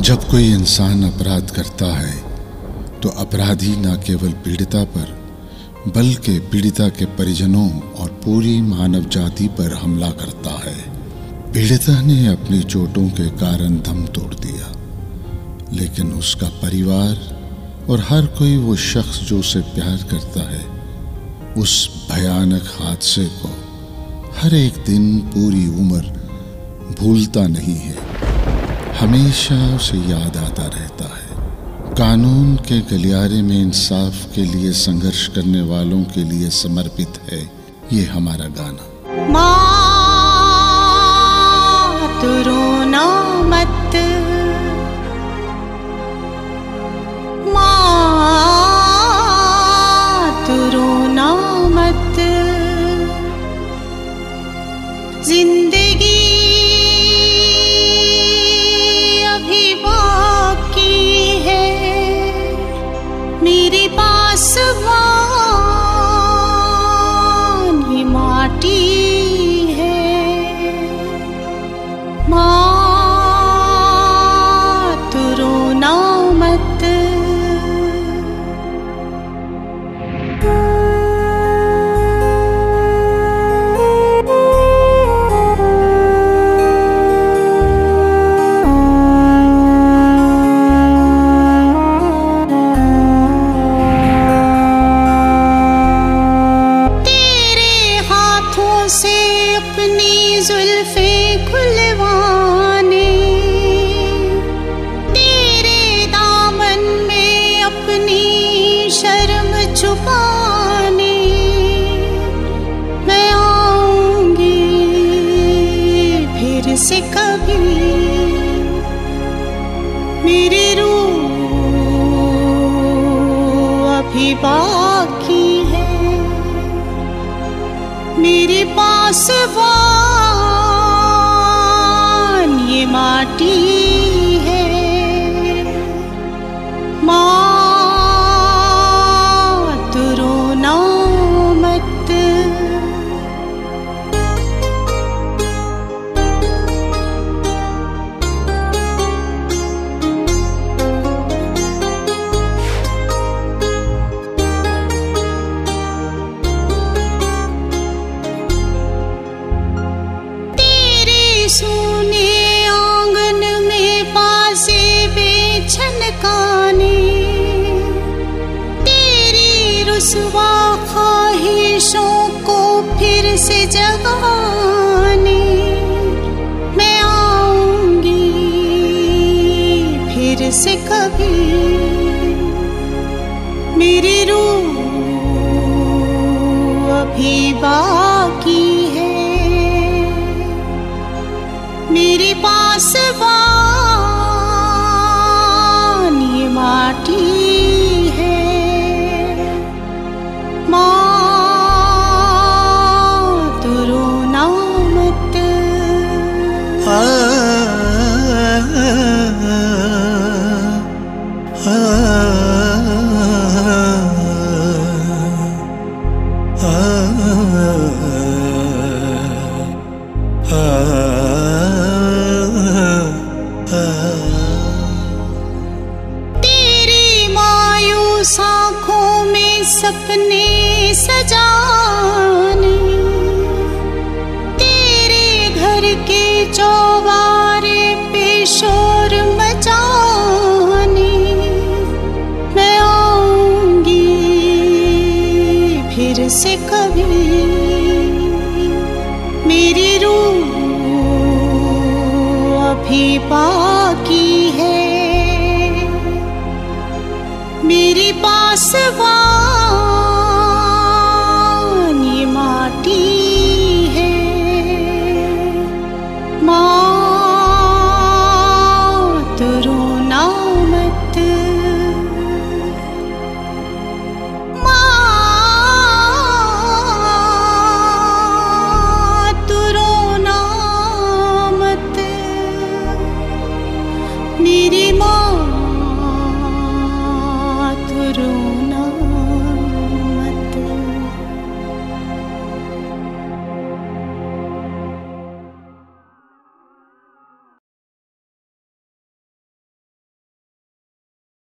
जब कोई इंसान अपराध करता है तो अपराधी न केवल पीड़िता पर, बल्कि पीड़िता के परिजनों और पूरी मानव जाति पर हमला करता है। पीड़िता ने अपनी चोटों के कारण दम तोड़ दिया, लेकिन उसका परिवार और हर कोई वो शख्स जो उसे प्यार करता है, उस भयानक हादसे को हर एक दिन पूरी उम्र भूलता नहीं है। हमेशा उसे याद आता रहता है। कानून के गलियारे में इंसाफ के लिए संघर्ष करने वालों के लिए समर्पित है ये हमारा गाना। मत मत। ज़िंदगी से मेरी रूह अभी बाकी है। मेरे पास ये रुसवा ख्वाहिशों को फिर से जगाने। मैं आऊँगी फिर से कभी। मेरी रूह अभी बाकी सपने सजाने, तेरे घर के चौबारे पे शोर मचाने, मैं आऊँगी फिर से कभी। मेरी रूह अभी बाकी है। मेरी पास वा